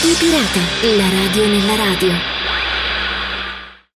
Radio Pirata, la radio nella radio.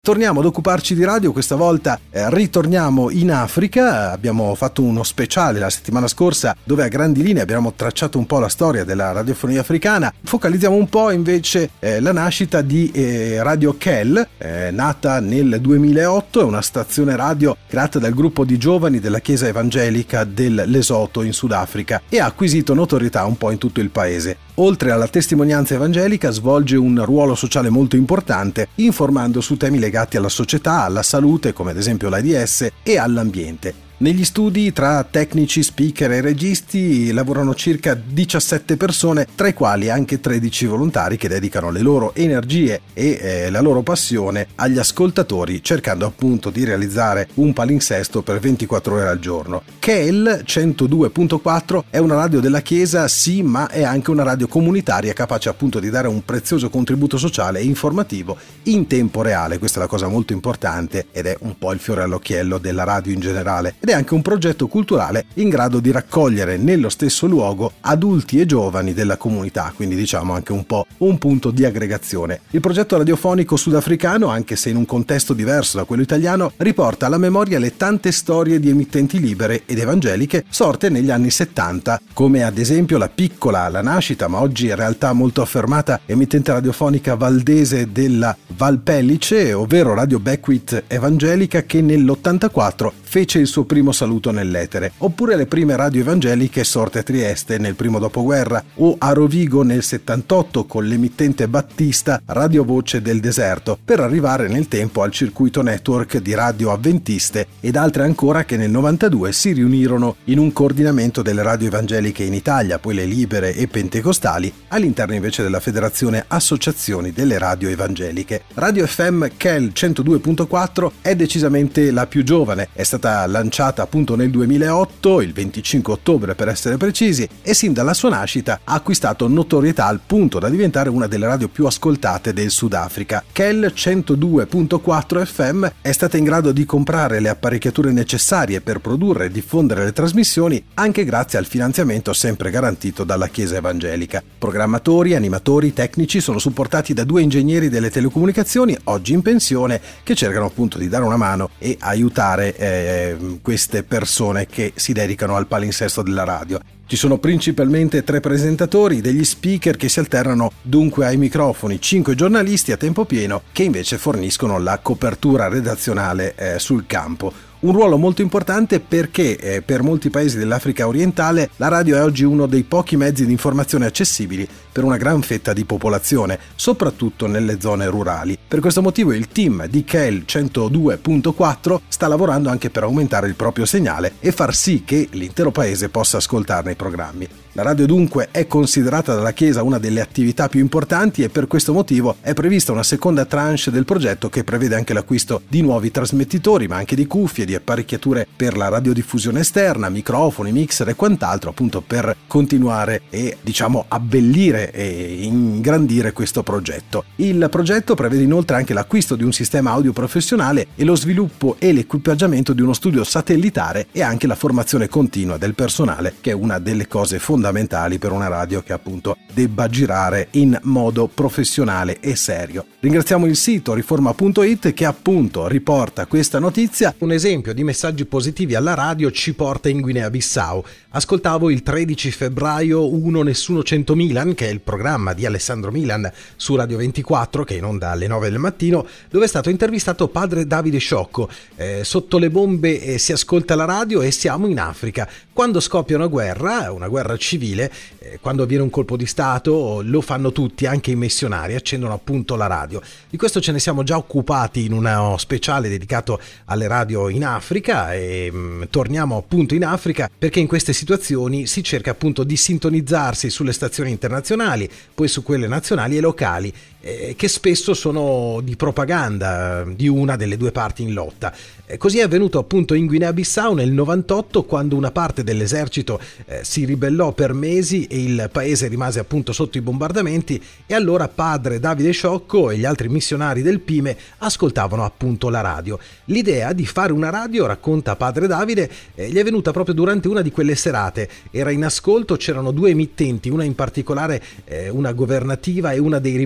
Torniamo ad occuparci di radio, questa volta eh, ritorniamo in Africa, abbiamo fatto uno speciale la settimana scorsa dove a grandi linee abbiamo tracciato un po' la storia della radiofonia africana, focalizziamo un po' invece eh, la nascita di eh, Radio Kell, eh, nata nel 2008, è una stazione radio creata dal gruppo di giovani della Chiesa Evangelica del Lesotho in Sudafrica e ha acquisito notorietà un po' in tutto il paese oltre alla testimonianza evangelica, svolge un ruolo sociale molto importante, informando su temi legati alla società, alla salute, come ad esempio l'AIDS, e all'ambiente. Negli studi tra tecnici, speaker e registi lavorano circa 17 persone, tra i quali anche 13 volontari che dedicano le loro energie e eh, la loro passione agli ascoltatori, cercando appunto di realizzare un palinsesto per 24 ore al giorno. KEL 102.4 è una radio della Chiesa, sì, ma è anche una radio comunitaria capace appunto di dare un prezioso contributo sociale e informativo in tempo reale. Questa è la cosa molto importante ed è un po' il fiore all'occhiello della radio in generale ed è anche un progetto culturale in grado di raccogliere nello stesso luogo adulti e giovani della comunità, quindi diciamo anche un po' un punto di aggregazione. Il progetto radiofonico sudafricano, anche se in un contesto diverso da quello italiano, riporta alla memoria le tante storie di emittenti libere ed evangeliche sorte negli anni 70, come ad esempio la piccola, la nascita, ma oggi in realtà molto affermata, emittente radiofonica valdese della Valpellice, ovvero Radio Beckwith Evangelica, che nell'84 fece il suo primo saluto nell'etere, oppure le prime radio evangeliche sorte a Trieste nel primo dopoguerra o a Rovigo nel 78 con l'emittente Battista Radio Voce del Deserto, per arrivare nel tempo al circuito network di radio avventiste ed altre ancora che nel 92 si riunirono in un coordinamento delle radio evangeliche in Italia, poi le libere e pentecostali, all'interno invece della Federazione Associazioni delle Radio Evangeliche. Radio FM KEL 102.4 è decisamente la più giovane, è stata stata lanciata appunto nel 2008, il 25 ottobre per essere precisi, e sin dalla sua nascita ha acquistato notorietà al punto da diventare una delle radio più ascoltate del Sudafrica. Kell 102.4 FM è stata in grado di comprare le apparecchiature necessarie per produrre e diffondere le trasmissioni anche grazie al finanziamento sempre garantito dalla Chiesa Evangelica. Programmatori, animatori, tecnici sono supportati da due ingegneri delle telecomunicazioni, oggi in pensione, che cercano appunto di dare una mano e aiutare eh, Ehm, queste persone che si dedicano al palinsesto della radio. Ci sono principalmente tre presentatori, degli speaker che si alternano dunque ai microfoni, cinque giornalisti a tempo pieno che invece forniscono la copertura redazionale eh, sul campo. Un ruolo molto importante perché eh, per molti paesi dell'Africa orientale la radio è oggi uno dei pochi mezzi di informazione accessibili per una gran fetta di popolazione, soprattutto nelle zone rurali. Per questo motivo il team di KEL 102.4 sta lavorando anche per aumentare il proprio segnale e far sì che l'intero paese possa ascoltarne i programmi. La radio dunque è considerata dalla Chiesa una delle attività più importanti e per questo motivo è prevista una seconda tranche del progetto che prevede anche l'acquisto di nuovi trasmettitori ma anche di cuffie, di apparecchiature per la radiodiffusione esterna, microfoni, mixer e quant'altro appunto per continuare e diciamo abbellire e ingrandire questo progetto. Il progetto prevede inoltre anche l'acquisto di un sistema audio professionale e lo sviluppo e l'equipaggiamento di uno studio satellitare e anche la formazione continua del personale che è una delle cose fondamentali fondamentali per una radio che appunto debba girare in modo professionale e serio. Ringraziamo il sito riforma.it che appunto riporta questa notizia. Un esempio di messaggi positivi alla radio ci porta in Guinea-Bissau. Ascoltavo il 13 febbraio 1 Nessuno 100 Milan, che è il programma di Alessandro Milan su Radio 24, che in onda alle 9 del mattino, dove è stato intervistato padre Davide Sciocco. Eh, sotto le bombe eh, si ascolta la radio e siamo in Africa. Quando scoppia una guerra, una guerra civile, eh, quando avviene un colpo di Stato, lo fanno tutti, anche i missionari, accendono appunto la radio radio. Di questo ce ne siamo già occupati in uno speciale dedicato alle radio in Africa e mh, mm, torniamo appunto in Africa perché in queste situazioni si cerca appunto di sintonizzarsi sulle stazioni internazionali, poi su quelle nazionali e locali eh, che spesso sono di propaganda di una delle due parti in lotta. Eh, così è avvenuto appunto in Guinea-Bissau nel 98 quando una parte dell'esercito eh, si ribellò per mesi e il paese rimase appunto sotto i bombardamenti e allora padre Davide Sciocco e gli altri missionari del Pime ascoltavano appunto la radio. L'idea di fare una radio, racconta padre Davide, eh, gli è venuta proprio durante una di quelle serate. Era in ascolto, c'erano due emittenti, una in particolare eh, una governativa e una dei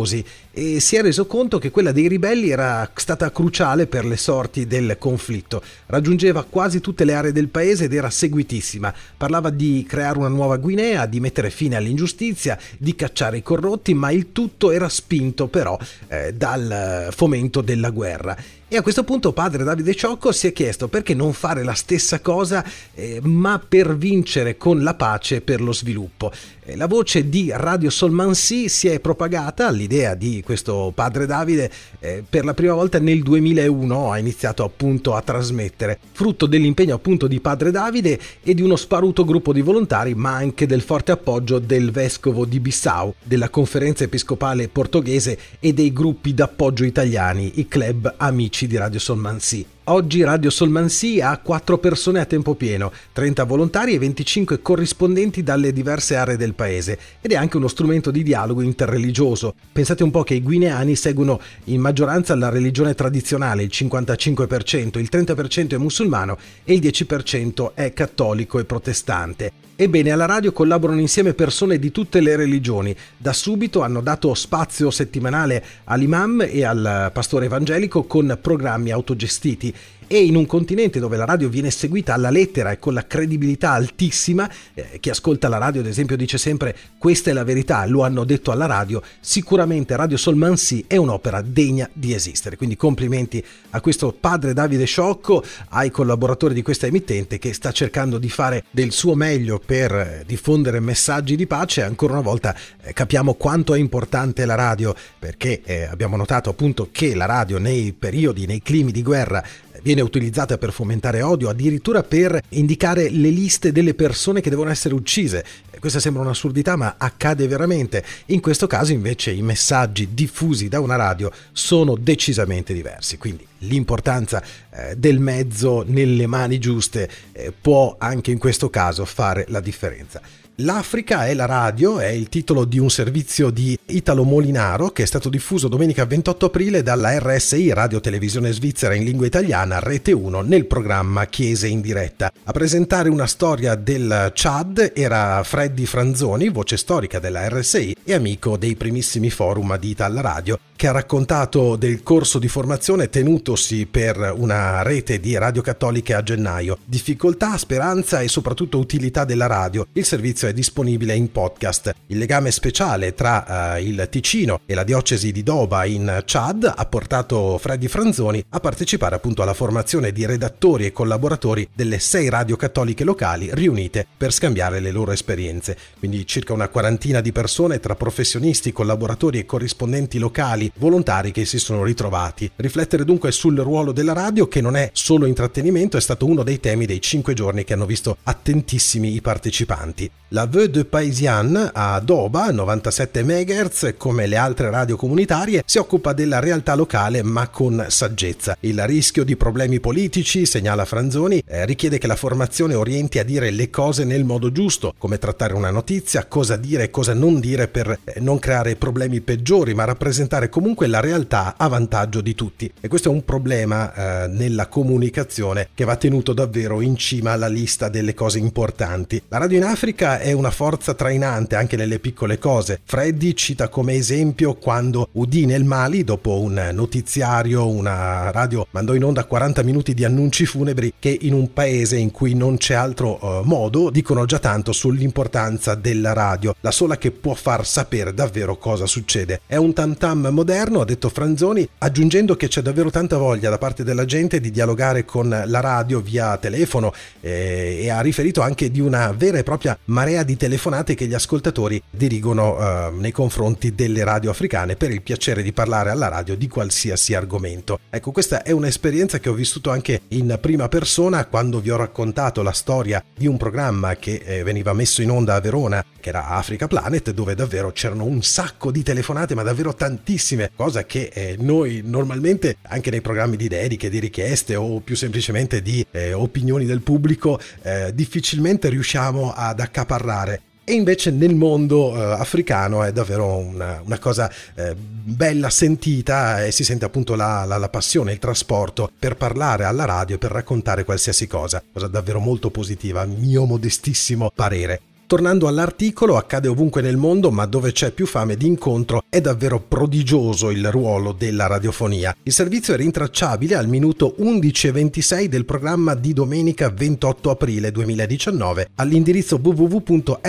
rivoltosi e si è reso conto che quella dei ribelli era stata cruciale per le sorti del conflitto. Raggiungeva quasi tutte le aree del paese ed era seguitissima. Parlava di creare una nuova Guinea, di mettere fine all'ingiustizia, di cacciare i corrotti, ma il tutto era spinto però eh, dal fomento della guerra. E a questo punto padre Davide Ciocco si è chiesto perché non fare la stessa cosa eh, ma per vincere con la pace per lo sviluppo. Eh, la voce di Radio Solmansi si è propagata all'idea di questo padre Davide eh, per la prima volta nel 2001 ha iniziato appunto a trasmettere, frutto dell'impegno appunto di padre Davide e di uno sparuto gruppo di volontari ma anche del forte appoggio del vescovo di Bissau, della conferenza episcopale portoghese e dei gruppi d'appoggio italiani, i club amici di Radio Solmansi. Oggi Radio Solmansi ha 4 persone a tempo pieno, 30 volontari e 25 corrispondenti dalle diverse aree del paese ed è anche uno strumento di dialogo interreligioso. Pensate un po' che i guineani seguono in maggioranza la religione tradizionale, il 55%, il 30% è musulmano e il 10% è cattolico e protestante. Ebbene, alla radio collaborano insieme persone di tutte le religioni. Da subito hanno dato spazio settimanale all'imam e al pastore evangelico con programmi autogestiti e in un continente dove la radio viene seguita alla lettera e con la credibilità altissima, eh, chi ascolta la radio ad esempio dice sempre questa è la verità, lo hanno detto alla radio, sicuramente Radio Solmansi è un'opera degna di esistere. Quindi complimenti a questo padre Davide Sciocco, ai collaboratori di questa emittente che sta cercando di fare del suo meglio per eh, diffondere messaggi di pace. Ancora una volta eh, capiamo quanto è importante la radio perché eh, abbiamo notato appunto che la radio nei periodi, nei climi di guerra viene utilizzata per fomentare odio, addirittura per indicare le liste delle persone che devono essere uccise. Questa sembra un'assurdità, ma accade veramente. In questo caso invece i messaggi diffusi da una radio sono decisamente diversi, quindi l'importanza eh, del mezzo nelle mani giuste eh, può anche in questo caso fare la differenza. L'Africa è la radio è il titolo di un servizio di Italo Molinaro che è stato diffuso domenica 28 aprile dalla RSI Radio Televisione Svizzera in lingua italiana Rete 1 nel programma Chiese in diretta. A presentare una storia del Chad era Freddy Franzoni, voce storica della RSI e amico dei primissimi forum di Italia Radio, che ha raccontato del corso di formazione tenutosi per una rete di radio cattoliche a gennaio. Difficoltà, speranza e soprattutto utilità della radio. Il servizio è disponibile in podcast. Il legame speciale tra uh, il Ticino e la diocesi di Doba in Chad ha portato Freddy Franzoni a partecipare appunto alla formazione di redattori e collaboratori delle sei radio cattoliche locali riunite per scambiare le loro esperienze. Quindi circa una quarantina di persone tra professionisti, collaboratori e corrispondenti locali volontari che si sono ritrovati. Riflettere dunque sul ruolo della radio che non è solo intrattenimento è stato uno dei temi dei cinque giorni che hanno visto attentissimi i partecipanti. La Vue de Paisian a Doba, 97 MHz, come le altre radio comunitarie, si occupa della realtà locale ma con saggezza. Il rischio di problemi politici, segnala Franzoni, eh, richiede che la formazione orienti a dire le cose nel modo giusto, come trattare una notizia, cosa dire e cosa non dire per eh, non creare problemi peggiori, ma rappresentare comunque la realtà a vantaggio di tutti. E questo è un problema eh, nella comunicazione che va tenuto davvero in cima alla lista delle cose importanti. La radio in Africa è una forza trainante anche nelle piccole cose. Freddy cita come esempio quando udì nel Mali, dopo un notiziario, una radio mandò in onda 40 minuti di annunci funebri che in un paese in cui non c'è altro uh, modo dicono già tanto sull'importanza della radio, la sola che può far sapere davvero cosa succede. È un tam tam moderno, ha detto Franzoni, aggiungendo che c'è davvero tanta voglia da parte della gente di dialogare con la radio via telefono eh, e ha riferito anche di una vera e propria marea di telefonate che gli ascoltatori dirigono eh, nei confronti delle radio africane per il piacere di parlare alla radio di qualsiasi argomento. Ecco, questa è un'esperienza che ho vissuto anche in prima persona quando vi ho raccontato la storia di un programma che eh, veniva messo in onda a Verona, che era Africa Planet, dove davvero c'erano un sacco di telefonate, ma davvero tantissime, cosa che eh, noi normalmente anche nei programmi di dediche, di richieste o più semplicemente di eh, opinioni del pubblico eh, difficilmente riusciamo ad accaparrare e invece nel mondo eh, africano è davvero una, una cosa eh, bella sentita e si sente appunto la, la, la, passione, il trasporto per parlare alla radio, per raccontare qualsiasi cosa, cosa davvero molto positiva, mio modestissimo parere. Tornando all'articolo, accade ovunque nel mondo, ma dove c'è più fame di incontro è davvero prodigioso il ruolo della radiofonia. Il servizio è rintracciabile al minuto 11.26 del programma di domenica 28 aprile 2019 all'indirizzo www.rsi.ch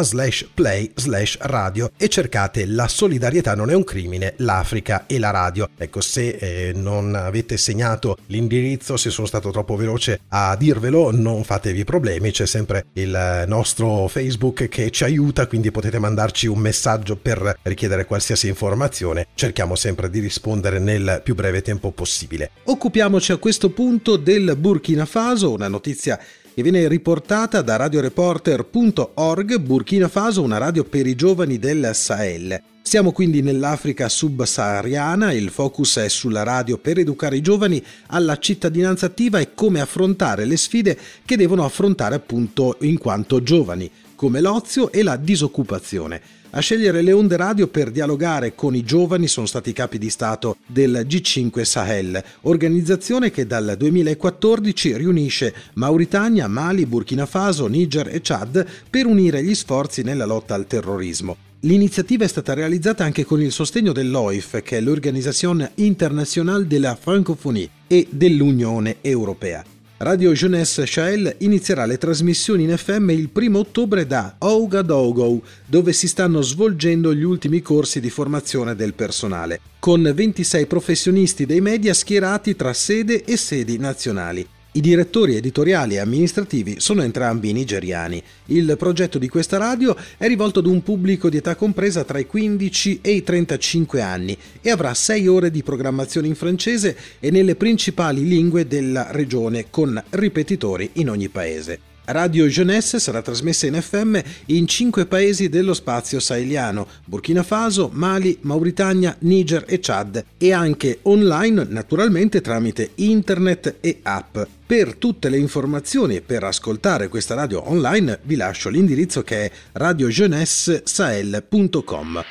slash play slash radio e cercate La solidarietà non è un crimine, l'Africa e la radio. Ecco, se eh, non avete segnato l'indirizzo, se sono stato troppo veloce a dirvelo, non fatevi problemi, c'è sempre il nostro Facebook che ci aiuta, quindi potete mandarci un messaggio per richiedere qualsiasi informazione. Cerchiamo sempre di rispondere nel più breve tempo possibile. Occupiamoci a questo punto del Burkina Faso, una notizia che viene riportata da radioreporter.org Burkina Faso, una radio per i giovani del Sahel. Siamo quindi nell'Africa subsahariana, il focus è sulla radio per educare i giovani alla cittadinanza attiva e come affrontare le sfide che devono affrontare appunto in quanto giovani, come l'ozio e la disoccupazione. A scegliere le onde radio per dialogare con i giovani sono stati i capi di Stato del G5 Sahel, organizzazione che dal 2014 riunisce Mauritania, Mali, Burkina Faso, Niger e Chad per unire gli sforzi nella lotta al terrorismo. L'iniziativa è stata realizzata anche con il sostegno dell'OIF, che è l'Organisation Internationale de la Francophonie, e dell'Unione Europea. Radio Jeunesse Sahel inizierà le trasmissioni in FM il 1 ottobre da Ouagadougou, dove si stanno svolgendo gli ultimi corsi di formazione del personale, con 26 professionisti dei media schierati tra sede e sedi nazionali. I direttori editoriali e amministrativi sono entrambi nigeriani. Il progetto di questa radio è rivolto ad un pubblico di età compresa tra i 15 e i 35 anni e avrà 6 ore di programmazione in francese e nelle principali lingue della regione con ripetitori in ogni paese. Radio Jeunesse sarà trasmessa in FM in cinque paesi dello spazio saheliano, Burkina Faso, Mali, Mauritania, Niger e Chad, e anche online naturalmente tramite internet e app. Per tutte le informazioni e per ascoltare questa radio online vi lascio l'indirizzo che è radiojeunessesahel.com.